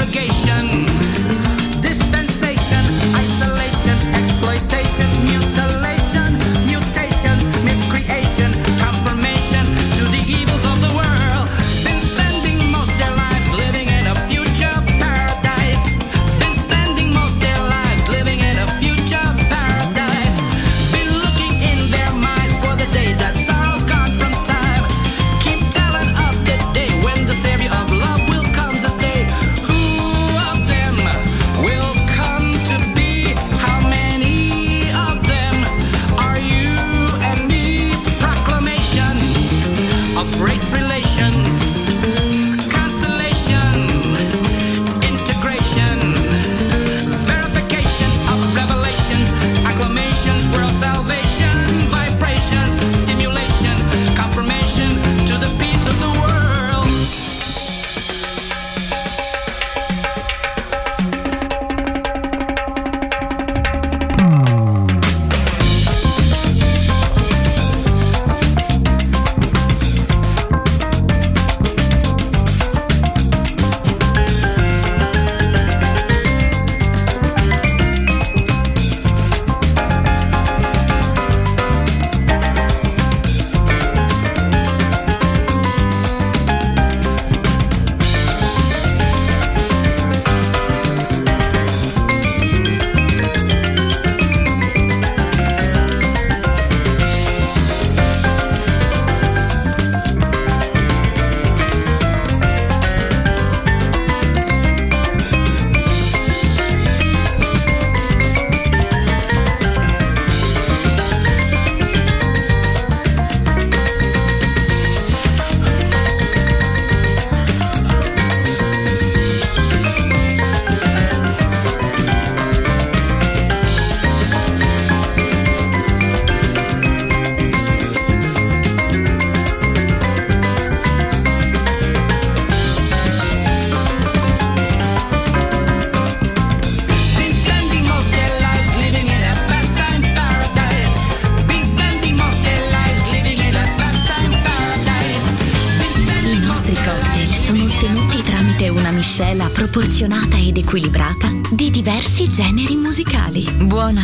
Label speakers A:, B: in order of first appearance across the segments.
A: segregation.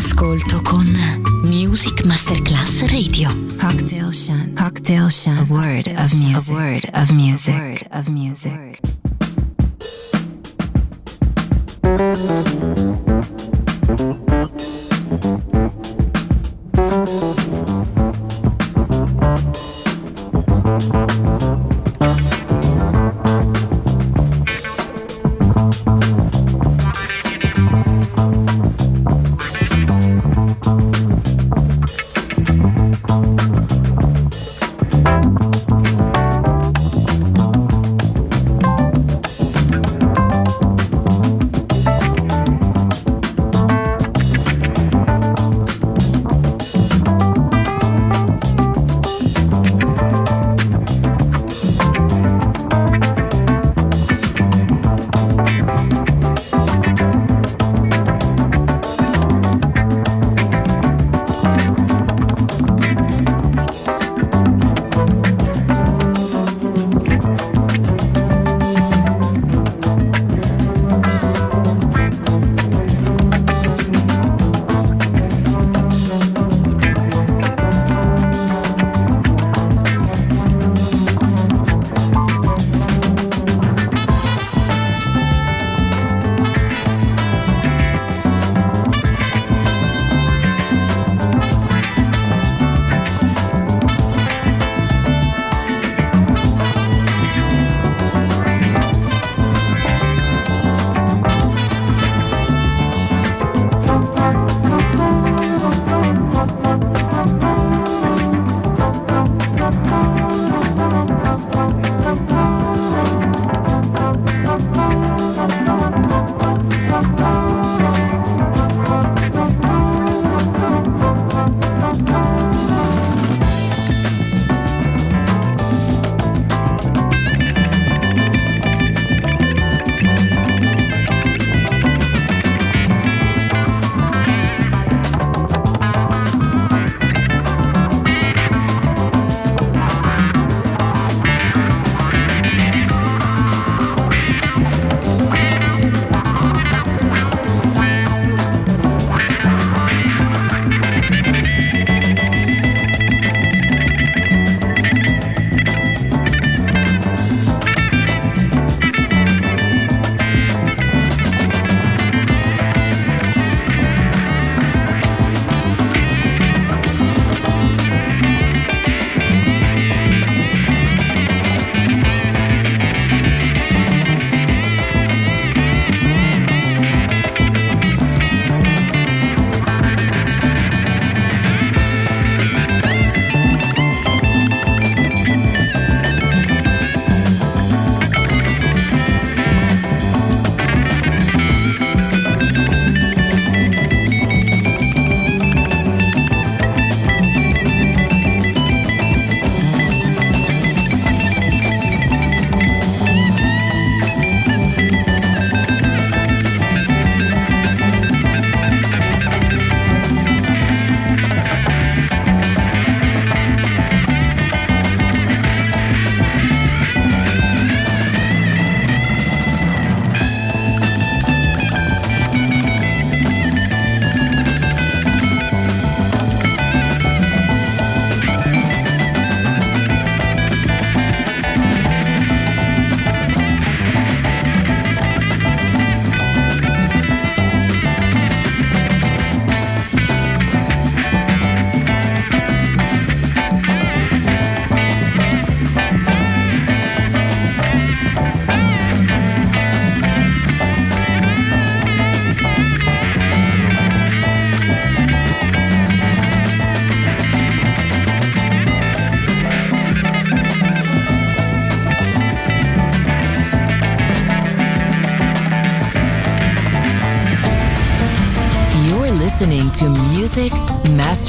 A: Ascolto con Music Masterclass Radio.
B: Cocktail Shant. Cocktail Shant. A word of music. A word of music.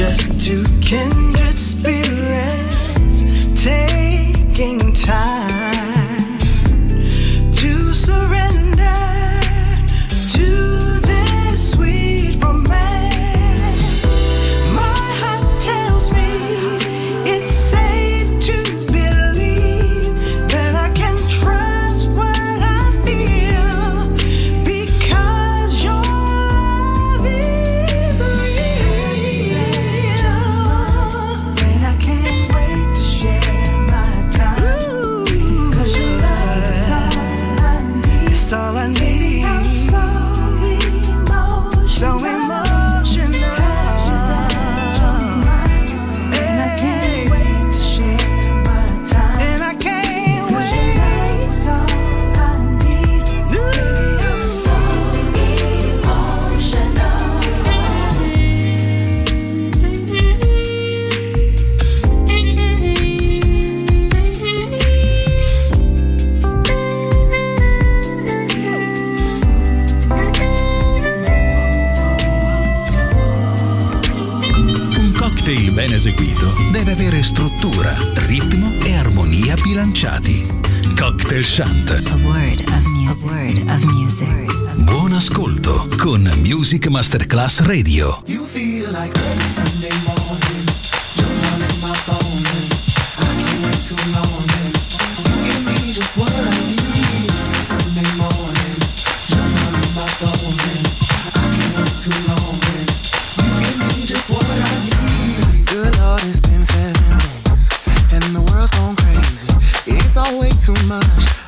C: just to
D: continue. Masterclass Radio.
C: You feel like early Sunday morning. My and I can't wait too long. And you give me just what I need. Sunday morning. My and I can't wait too long. And you give me just what I need. Good Lord, it's been seven days and the world's gone crazy. It's all way too much.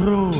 E: through.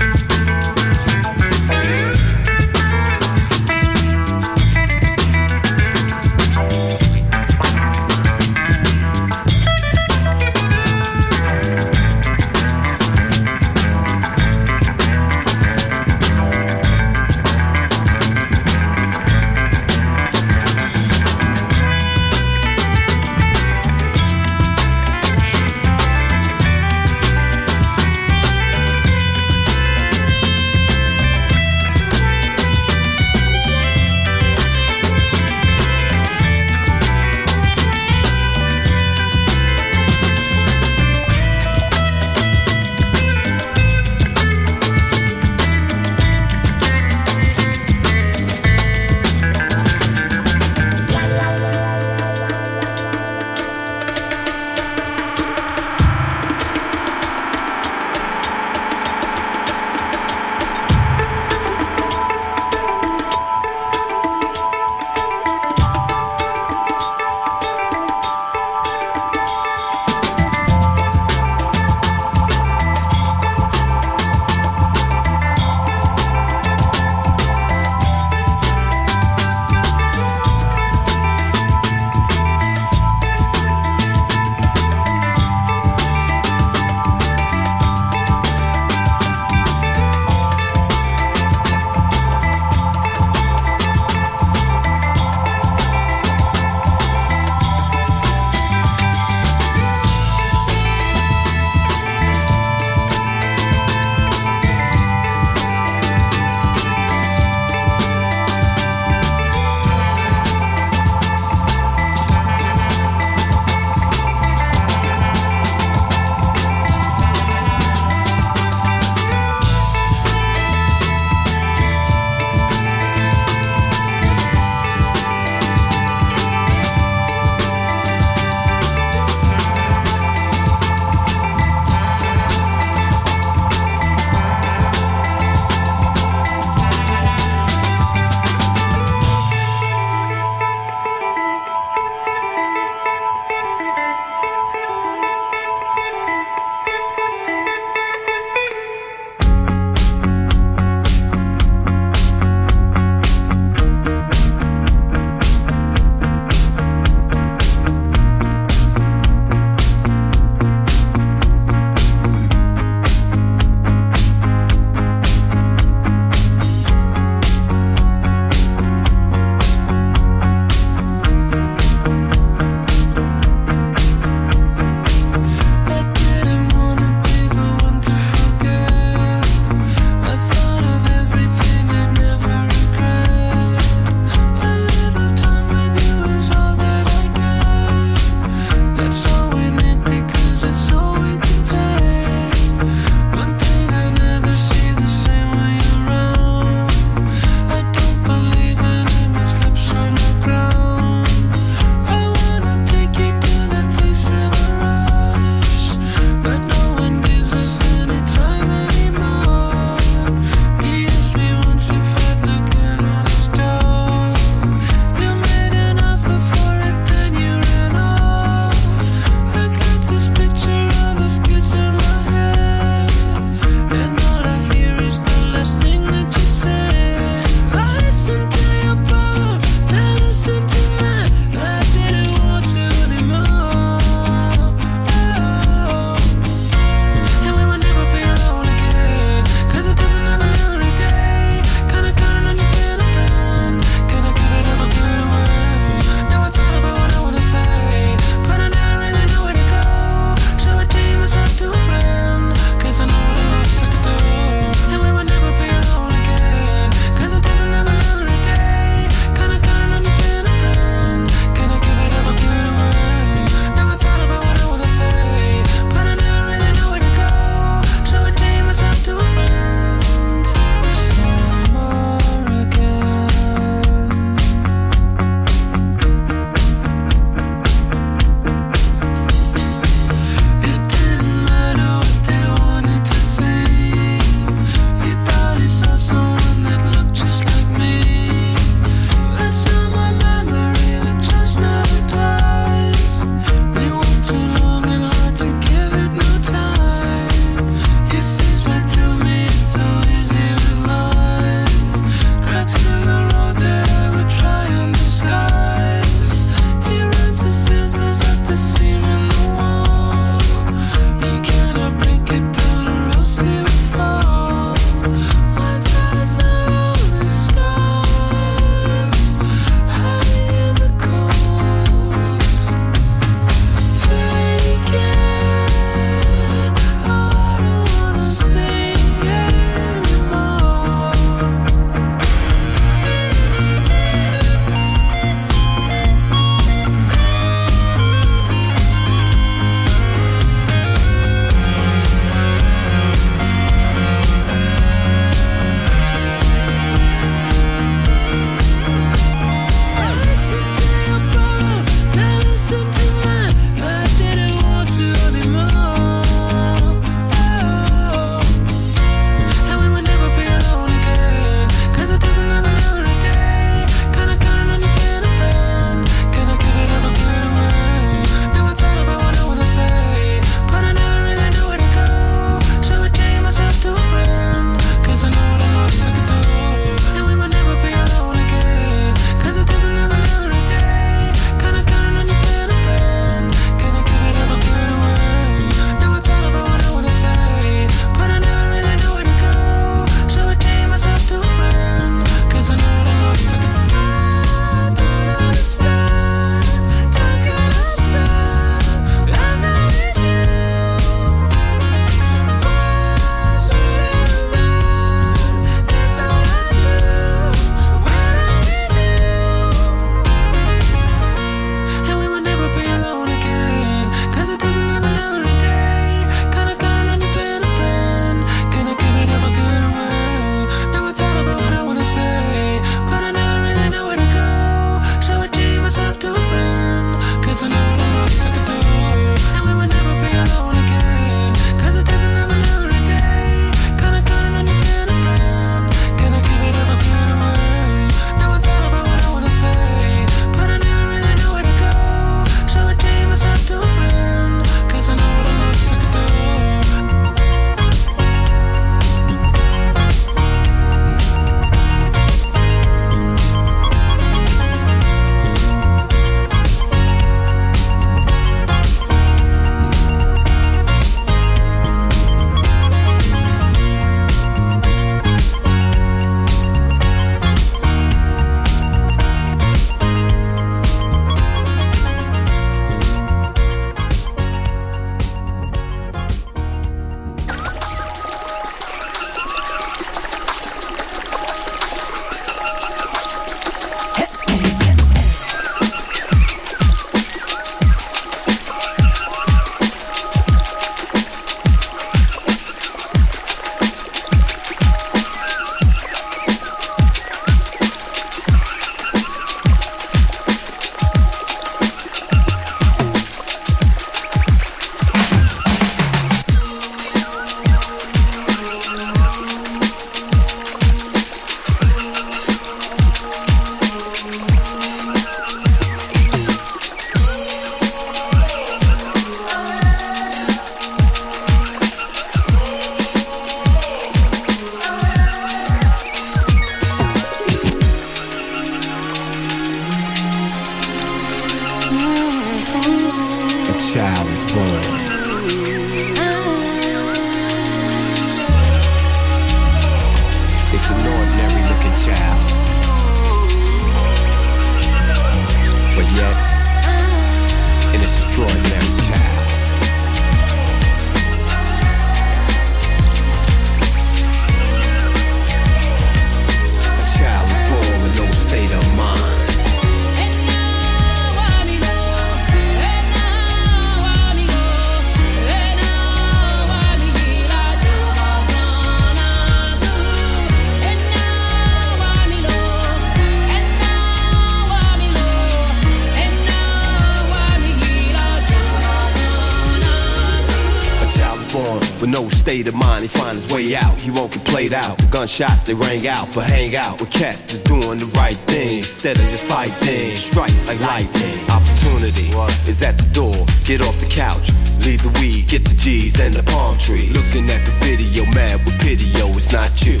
F: State of mind. He find his way out. He won't get played out. The gunshots they rang out, but hang out with cats that's doing the right thing instead of just fighting. Strike like lightning. Opportunity is at the door. Get off the couch. Leave the weed, get the G's and the palm tree. Looking at the video, mad with pity, yo, it's not you.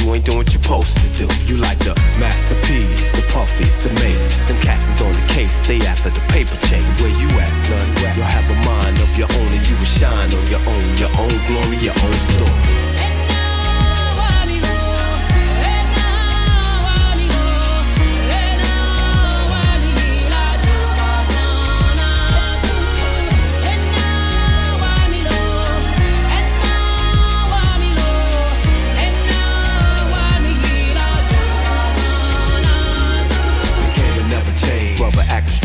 F: You ain't doing what you're supposed to do. You like the masterpiece, the puffies, the mace. Them cats is on the case, stay after the paper chase. Where you at, son? You'll have a mind of your own and you will shine on your own, your own glory, your own story.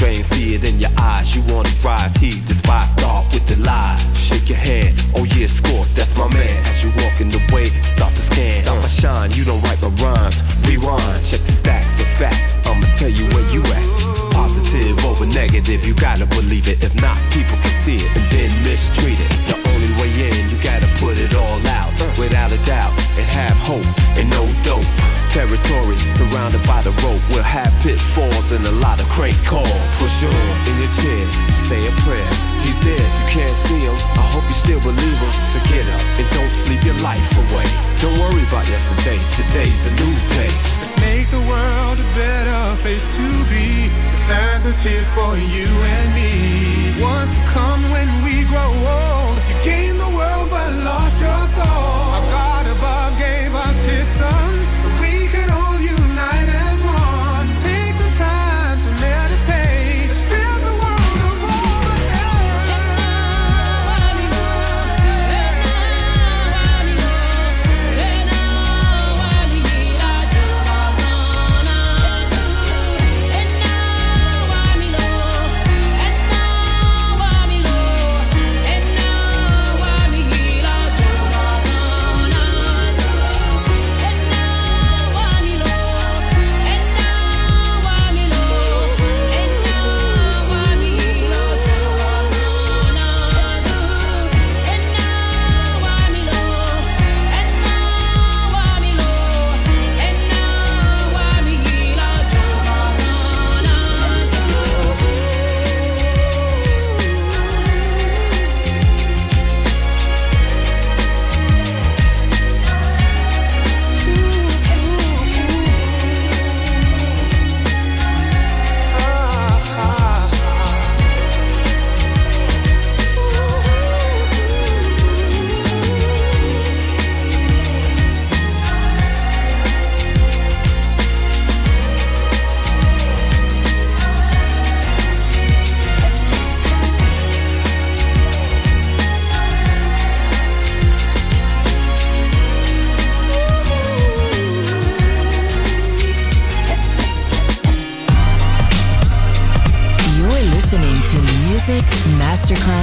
F: Strange, see it in your eyes. You wanna rise, he despise. Start with the lies. Shake your head, oh yeah, score, that's my man. As you walk in the way, start to scan. Stop my shine, you don't write my rhymes. Rewind, check the stacks of fact. I'ma tell you where you at. Positive over negative, you gotta believe it. If not, people can see it and then mistreat it. The only way in, you gotta put it all out. Without a doubt, and have hope and no dope. Territory surrounded by the rope. We'll have pitfalls and a lot of crank calls. For sure, in your chair, say a prayer. He's there, you can't see him. I hope you still believe him. So get up and don't sleep your life away. Don't worry about yesterday, today's a new day.
G: Let's make the world a better place to be. The answer's here for you and me. What's to come when we grow old? You gain the world but lost your soul. Our God above gave us His Son,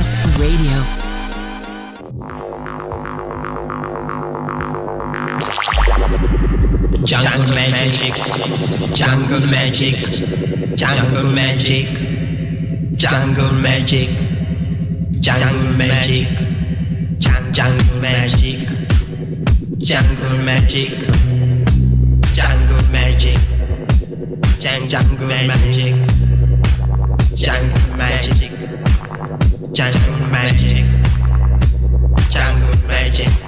E: Masterclass Radio.
H: Jungle magic, jungle magic, jungle magic, jungle magic, jungle magic, jung- jungle magic, jungle magic, jungle magic, jungle magic, jungle magic, jungle magic, jungle magic.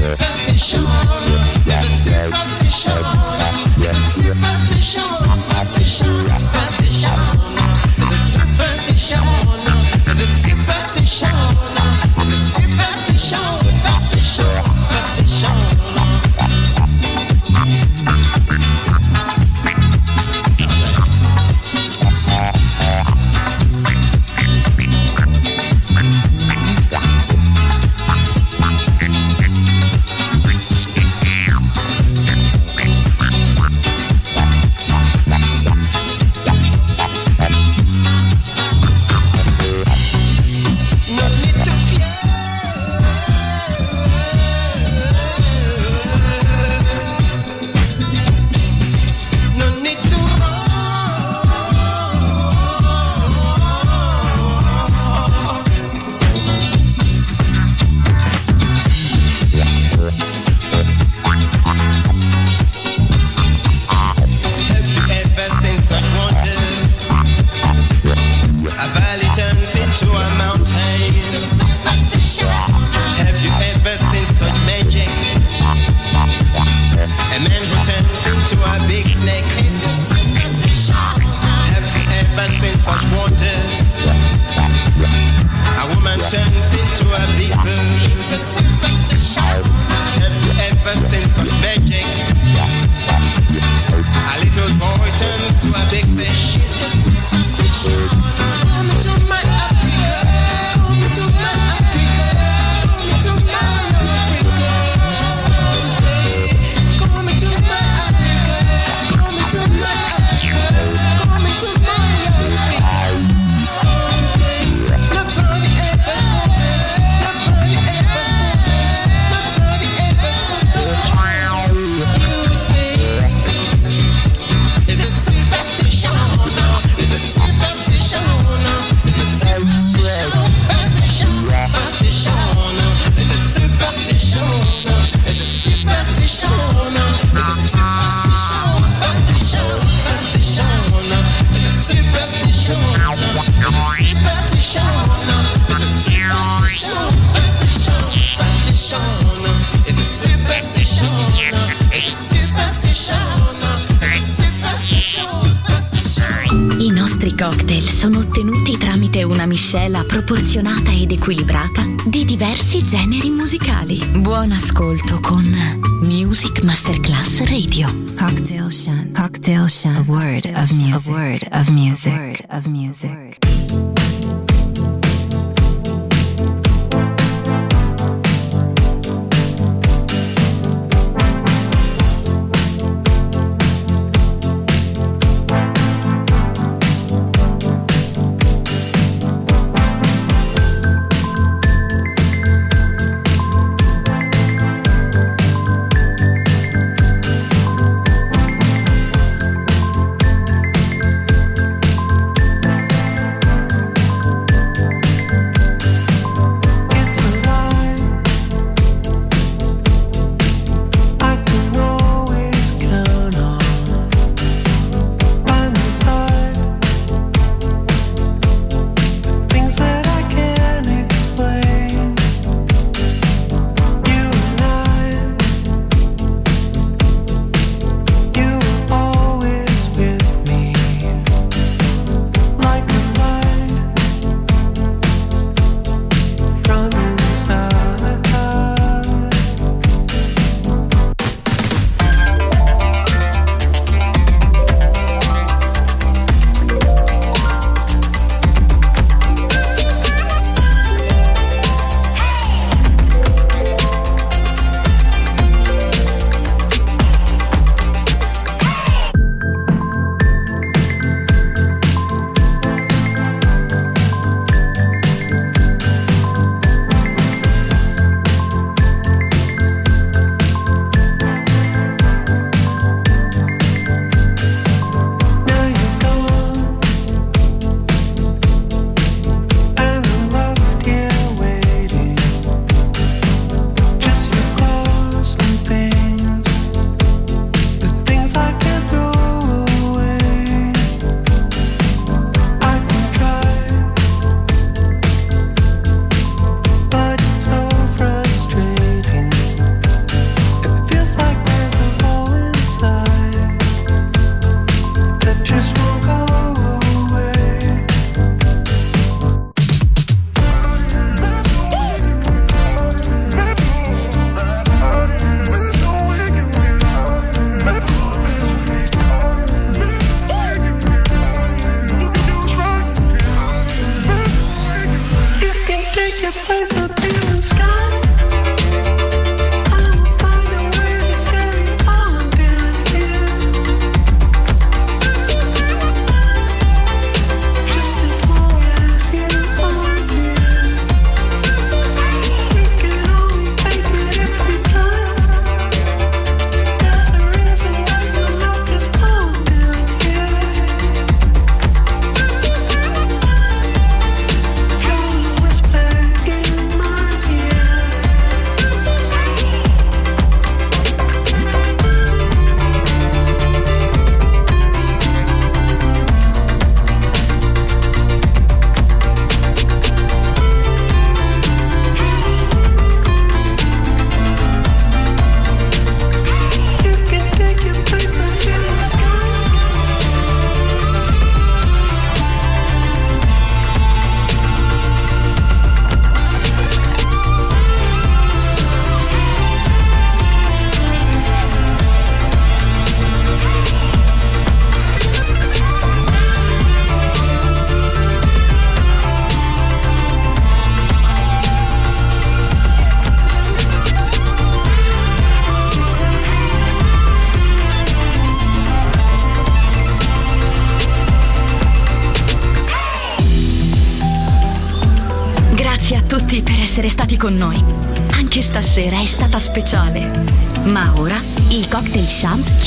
I: Yeah. Buon ascolto con Music Masterclass Radio.
J: Cocktail Shant. Cocktail Shant. A word of music. A word of music.
K: your place.